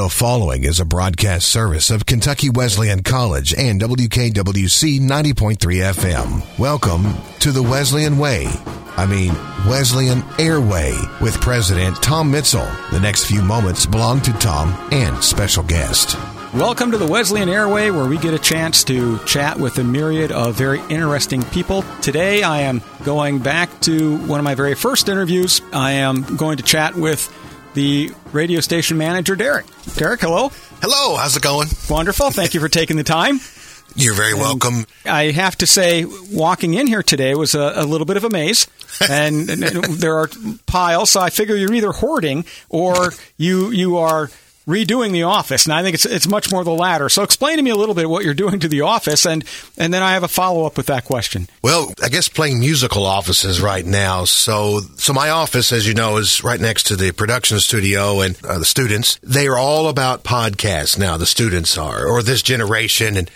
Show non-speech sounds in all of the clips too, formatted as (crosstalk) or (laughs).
The following is a broadcast service of Kentucky Wesleyan College and WKWC 90.3 FM. Welcome to the Wesleyan Way. I mean, Wesleyan Airway with President Tom Mitzel. The next few moments belong to Tom and special guest. Welcome to the Wesleyan Airway, where we get a chance to chat with a myriad of very interesting people. Today, I am going back to one of my very first interviews. I am going to chat with the radio station manager, Derik. Derik, hello. Hello, how's it going? Wonderful. Thank you for taking the time. You're very And welcome. I have to say, walking in here today was a, a little bit of a maze, (laughs) and, and there are piles. So I figure you're either hoarding or you you are redoing the office. And I think it's it's much more the latter. So explain to me a little bit what you're doing to the office, and and then I have a follow up with that question. Well, I guess playing musical offices right now. So, so my office, as you know, is right next to the production studio and uh, the students. They are all about podcasts now. The students are, or this generation, and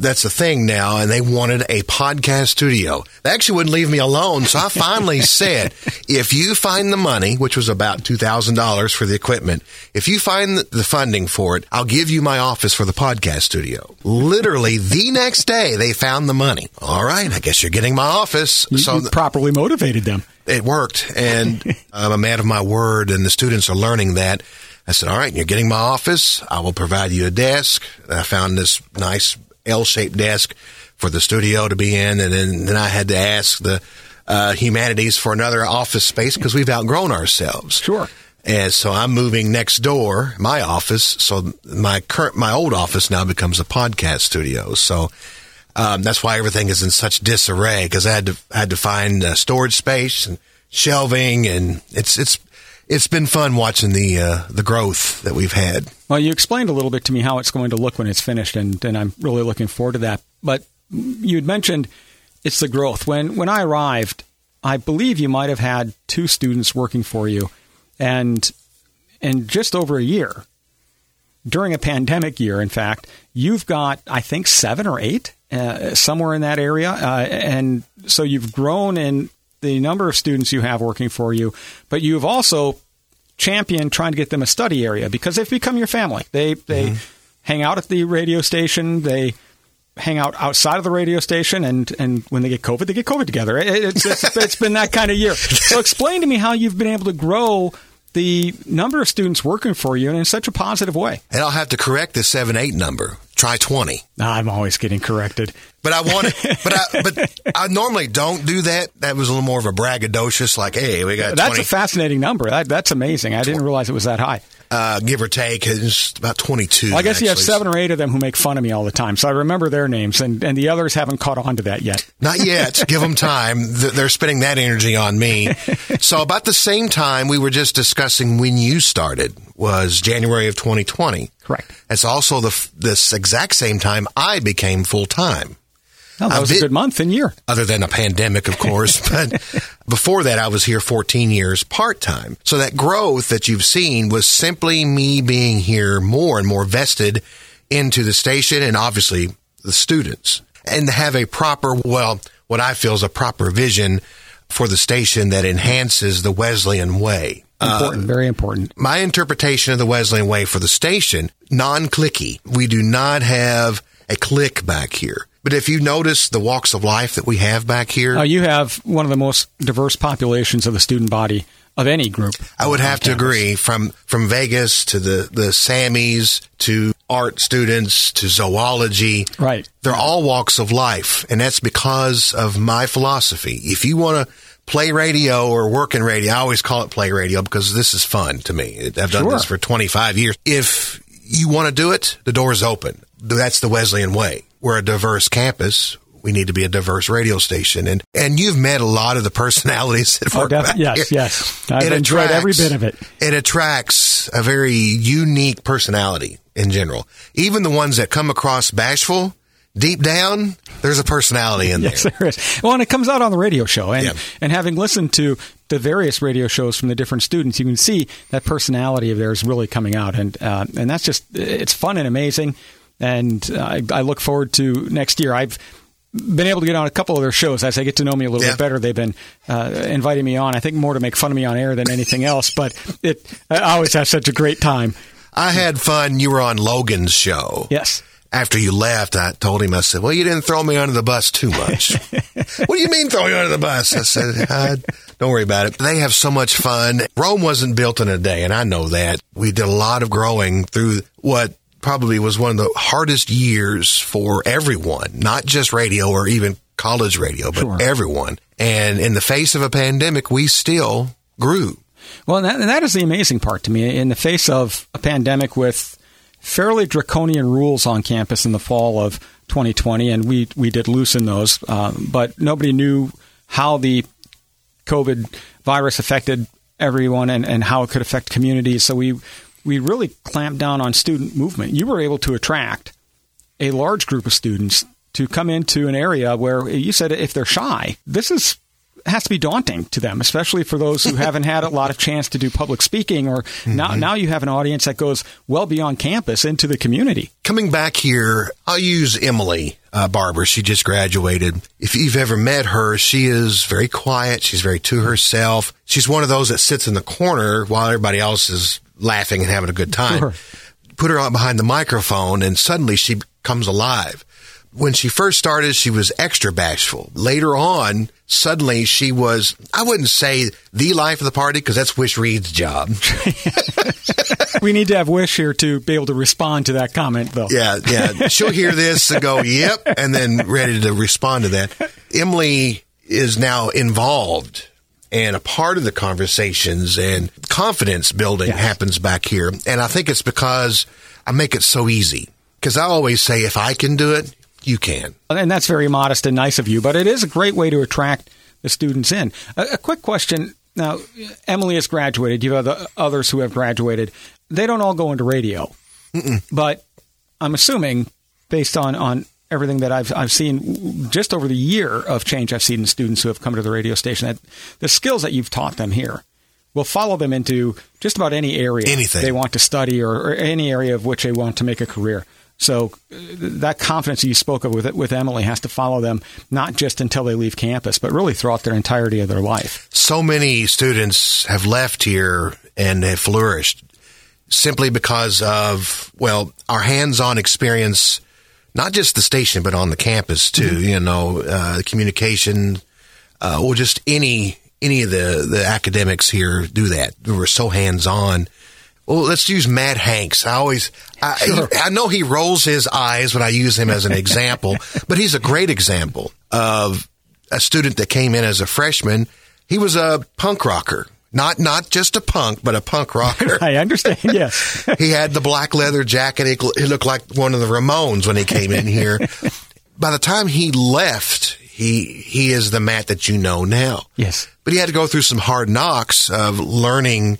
that's the thing now. And they wanted a podcast studio. They actually wouldn't leave me alone. So I (laughs) finally said, if you find the money, which was about two thousand dollars for the equipment, if you find the- the funding for it, I'll give you my office for the podcast studio. Literally the next day, they found the money. All right, I guess you're getting my office. You, so you properly motivated them. it worked, and (laughs) um, I'm a man of my word, and the students are learning that. I said, "All right, you're getting my office. I will provide you a desk." I found this nice L-shaped desk for the studio to be in, and then, then I had to ask the uh, humanities for another office space because we've outgrown ourselves. Sure. And so I'm moving next door, my office. So my current, my old office now becomes a podcast studio. So um, that's why everything is in such disarray because I had to had to find uh, storage space and shelving, and it's it's it's been fun watching the uh, the growth that we've had. Well, you explained a little bit to me how it's going to look when it's finished, and, and I'm really looking forward to that. But you had mentioned it's the growth. When when I arrived, I believe you might have had two students working for you, and in just over a year, during a pandemic year, in fact, you've got I think seven or eight uh, somewhere in that area, uh, and so you've grown in the number of students you have working for you, but you've also championed trying to get them a study area because they've become your family. They they mm-hmm. hang out at the radio station. They hang out outside of the radio station, and, and when they get COVID, they get COVID together. It- it's, it's, it's been that kind of year. So explain to me how you've been able to grow the number of students working for you in such a positive way. And I'll have to correct the seven eight number. Try twenty. I'm always getting corrected. But I want it, (laughs) but I, but I normally don't do that. That was a little more of a braggadocious, like, hey, we got That's 20, a fascinating number. That, that's amazing. I didn't realize it was that high. Uh, give or take. It's about 22. Well, I guess you have seven or eight of them who make fun of me all the time, so I remember their names, and, and the others haven't caught on to that yet. Not yet. (laughs) Give them time. They're spending that energy on me. (laughs) So about the same time we were just discussing when you started was January of 2020. Correct. It's also the this exact same time I became full time. That I was a good month and year. Other than a pandemic, of course, (laughs) but before that, I was here 14 years part time. So that growth that you've seen was simply me being here more and more vested into the station and obviously the students and to have a proper, well, what I feel is a proper vision for the station that enhances the Wesleyan way. Important, uh, very important. My interpretation of the Wesleyan way for the station, non-clicky. We do not have a click back here. But if you notice the walks of life that we have back here, Uh, you have one of the most diverse populations of the student body of any group. I would have to agree from from Vegas to the the Sammys to art students to zoology. Right. They're all walks of life, and that's because of my philosophy. If you want to play radio or work in radio, I always call it play radio because this is fun to me. I've done Sure. this for 25 years. If you want to do it, the door's open. That's the Wesleyan way. We're a diverse campus. We need to be a diverse radio station, and and you've met a lot of the personalities that Oh, work def- yes, here. yes. I've It enjoyed every bit of it. It attracts a very unique personality in general. Even the ones that come across bashful, deep down, there's a personality in there. Yes, there. there is. Well, and it comes out on the radio show, and Yeah. and having listened to the various radio shows from the different students, you can see that personality of theirs really coming out, and uh, and that's just it's fun and amazing, and I, I look forward to next year. I've been able to get on a couple of their shows as they get to know me a little Yeah. bit better. They've been uh, inviting me on. I think more to make fun of me on air than anything else, but it I always have such a great time. I had fun. You were on Logan's show. Yes. After you left, I told him, I said, well, you didn't throw me under the bus too much. (laughs) what do you mean throw you under the bus? I said, uh, don't worry about it. They have so much fun. Rome wasn't built in a day, and I know that. We did a lot of growing through what probably was one of the hardest years for everyone, not just radio or even college radio, but Sure. everyone. And in the face of a pandemic, we still grew. Well, and that, and that is the amazing part to me. In the face of a pandemic with fairly draconian rules on campus in the fall of 2020, and we, we did loosen those, um, but nobody knew how the COVID virus affected everyone and, and how it could affect communities. So we, we really clamped down on student movement. You were able to attract a large group of students to come into an area where you said if they're shy, this is has to be daunting to them, especially for those who (laughs) haven't had a lot of chance to do public speaking or now now you have an audience that goes well beyond campus into the community. Coming back here, I'll use Emily uh, Barber. She just graduated. If you've ever met her, she is very quiet. She's very to herself. She's one of those that sits in the corner while everybody else is laughing and having a good time. Sure. Put her out behind the microphone and suddenly she comes alive. When she first started, she was extra bashful. Later on, suddenly she was, I wouldn't say the life of the party because that's Wish Reed's job. (laughs) we need to have Wish here to be able to respond to that comment though. Yeah, yeah. She'll hear this and go, yep, and then ready to respond to that. Emily is now involved and a part of the conversations and confidence building Yes. happens back here. And I think it's because I make it so easy. Because I always say, if I can do it, you can. And that's very modest and nice of you, but it is a great way to attract the students in. A, a quick question. Now, Emily has graduated. You have the others who have graduated. They don't all go into radio, but I'm assuming, based on, on everything that I've, I've seen just over the year of change I've seen in students who have come to the radio station, that the skills that you've taught them here will follow them into just about any area Anything. they want to study or, or any area of which they want to make a career. So uh, that confidence you spoke of with with Emily has to follow them not just until they leave campus, but really throughout their entirety of their life. so many students have left here and have flourished simply because of well our hands-on experience not just the station but on the campus too you know uh, communication uh, or just any any of the the academics here do that we're so hands-on well, let's use Matt Hanks. I always, I, Sure. I know he rolls his eyes when I use him as an (laughs) example, but he's a great example of a student that came in as a freshman. He was a punk rocker, not not just a punk, but a punk rocker. (laughs) I understand. Yes. (laughs) he had the black leather jacket. He, he looked like one of the Ramones when he came in here. (laughs) By the time he left, he he is the Matt that you know now. Yes. But he had to go through some hard knocks of learning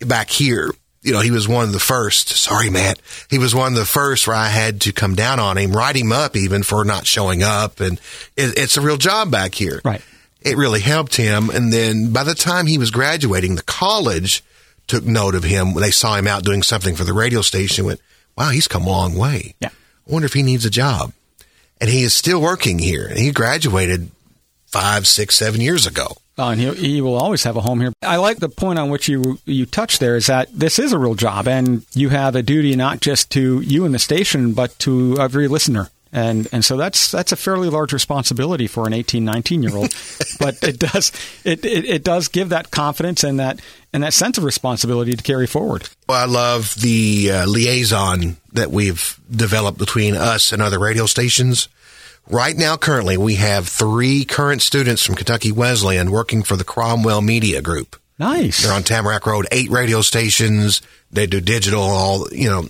back here. You know, he was one of the first. Sorry, Matt. He was one of the first where I had to come down on him, write him up even for not showing up. And it, it's a real job back here. Right. It really helped him. And then by the time he was graduating, the college took note of him. when They saw him out doing something for the radio station. Went, wow, he's come a long way. Yeah. I wonder if he needs a job. And he is still working here. And he graduated five, six, seven years ago. Uh, and he, he will always have a home here. I like the point on which you you touched there is that this is a real job, and you have a duty not just to you and the station, but to every listener. And and so that's that's a fairly large responsibility for an 18, 19 year old. (laughs) but it does it, it, it does give that confidence and that and that sense of responsibility to carry forward. Well, I love the uh, liaison that we've developed between us and other radio stations. Right now, currently, we have three current students from Kentucky Wesleyan working for the Cromwell Media Group. Nice. They're on Tamarack Road, eight radio stations. They do digital, all, you know,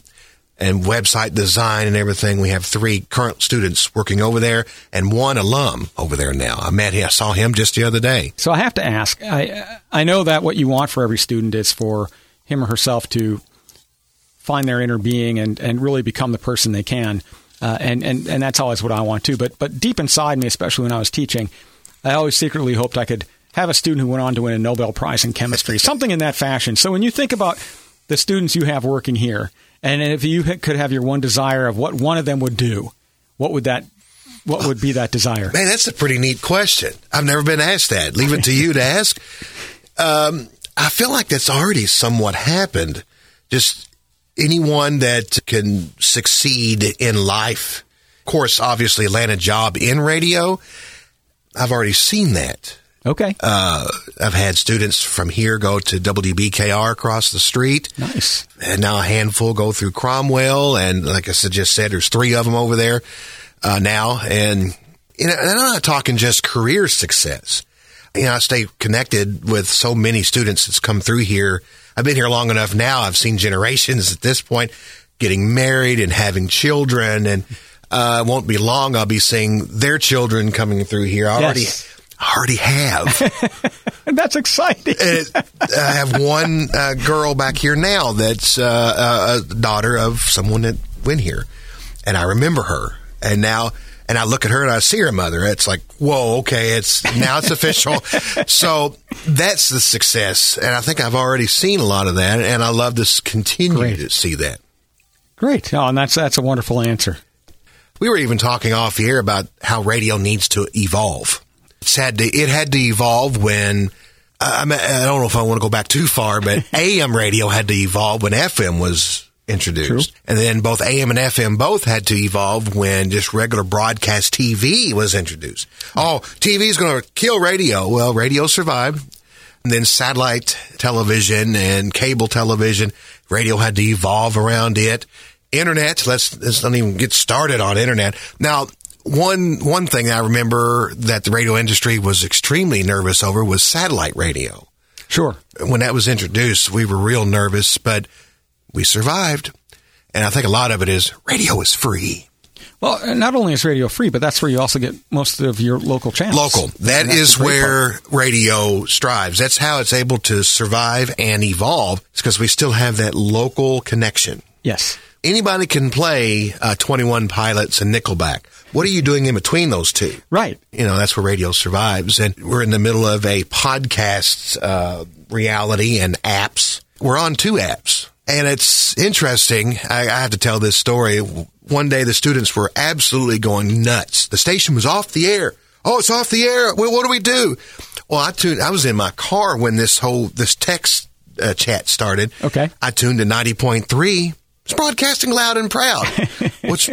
and website design and everything. We have three current students working over there and one alum over there now. I met him, I saw him just the other day. So I have to ask. I I know that what you want for every student is for him or herself to find their inner being and, and really become the person they can. Uh, and, and and that's always what I want too. But but deep inside me, especially when I was teaching, I always secretly hoped I could have a student who went on to win a Nobel Prize in chemistry, something in that fashion. So when you think about the students you have working here, and if you could have your one desire of what one of them would do, what would that what would be that desire? Man, that's a pretty neat question. I've never been asked that. Leave it to you to ask. Um, I feel like that's already somewhat happened. Just anyone that can succeed in life, of course, obviously land a job in radio. I've already seen that. Okay. Uh, I've had students from here go to WBKR across the street. nice. And now a handful go through Cromwell. And like I just said, there's three of them over there uh, now. And, you know, and I'm not talking just career success. You know, I stay connected with so many students that's come through here. I've been here long enough now. I've seen generations at this point getting married and having children. And uh, it won't be long. I'll be seeing their children coming through here. I already, Yes. I already have. And (laughs) that's exciting. it, I have one uh, girl back here now that's uh, a daughter of someone that went here, and I remember her. And now, and I look at her and I see her mother. It's like, whoa, okay, it's now it's official. (laughs) so that's the success, and I think I've already seen a lot of that, and I love to continue Great. to see that. Great. Oh, and that's that's a wonderful answer. We were even talking off the air about how radio needs to evolve. Had to, it had to evolve when, I, mean, I don't know if I want to go back too far, but (laughs) AM radio had to evolve when FM was introduced. And then both AM and FM both had to evolve when just regular broadcast TV was introduced. Oh, TV is going to kill radio. Well, radio survived. And then satellite television and cable television, radio had to evolve around it. Internet, let's, let's not even get started on internet. Now, one, one thing I remember that the radio industry was extremely nervous over was satellite radio. Sure. When that was introduced, we were real nervous, but we survived. And I think a lot of it is radio is free. Well, not only is radio free, but that's where you also get most of your local channels. Local. That's is where part. radio strives. That's how it's able to survive and evolve. It's because we still have that local connection. Yes. Anybody can play uh, 21 Pilots and Nickelback. What are you doing in between those two? Right. You know, that's where radio survives. And we're in the middle of a podcast uh, reality and apps. We're on two apps. And it's interesting. I, I have to tell this story. One day the students were absolutely going nuts. The station was off the air. Oh, it's off the air. Well, what do we do? Well, I tuned, I was in my car when this whole, this text uh, chat started. Okay. I tuned to 90.3. It's broadcasting loud and proud. (laughs) Which,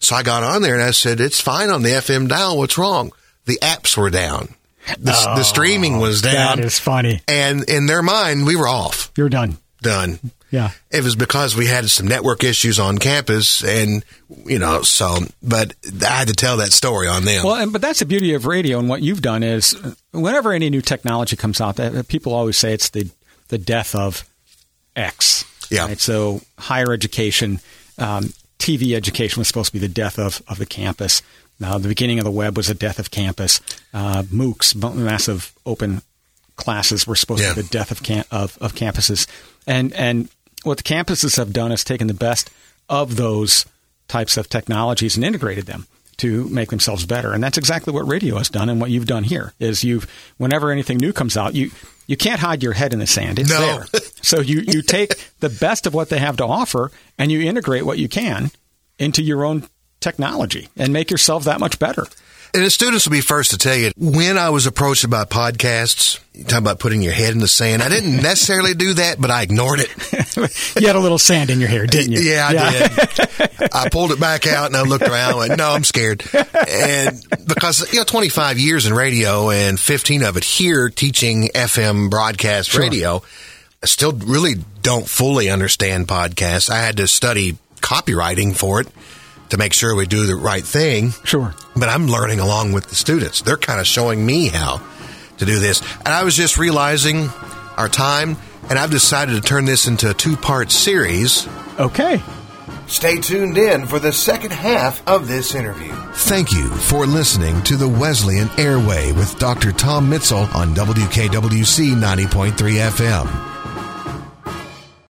so I got on there and I said, it's fine on the FM dial. What's wrong? The apps were down. The, the oh, streaming was down. That is funny. and in their mind, we were off. You're done. Done. Yeah. It was because we had some network issues on campus and, you know, so, but I had to tell that story on them. Well, and, but that's the beauty of radio, and what you've done is, whenever any new technology comes out, people always say it's the the death of X. Yeah. Right? So higher education, um, TV education was supposed to be the death of of the campus. Now, the beginning of the web was the death of campus. Uh, MOOCs, massive open classes, were supposed Yeah. to be the death of, cam- of of campuses. And and what the campuses have done is taken the best of those types of technologies and integrated them to make themselves better. And that's exactly what radio has done and what you've done here is you've whenever anything new comes out, you you can't hide your head in the sand. It's No. there. (laughs) So you, you take the best of what they have to offer and you integrate what you can into your own technology and make yourself that much better. And the students will be first to tell you when I was approached about podcasts, you talk about putting your head in the sand. I didn't (laughs) necessarily do that, but I ignored it. (laughs) you had a little sand in your hair, didn't you? Yeah, I did. I pulled it back out and I looked around and went, no, I'm scared. And because, you know, 25 years in radio and 15 of it here teaching FM broadcast radio, I still really don't fully understand podcasts. I had to study copywriting for it to make sure we do the right thing. Sure. But I'm learning along with the students. They're kind of showing me how to do this. And I was just realizing our time, and I've decided to turn this into a two part series. Okay. Stay tuned in for the second half of this interview. Thank you for listening to the Wesleyan Airway with Dr. Tom Mitzel on WKWC 90.3 FM.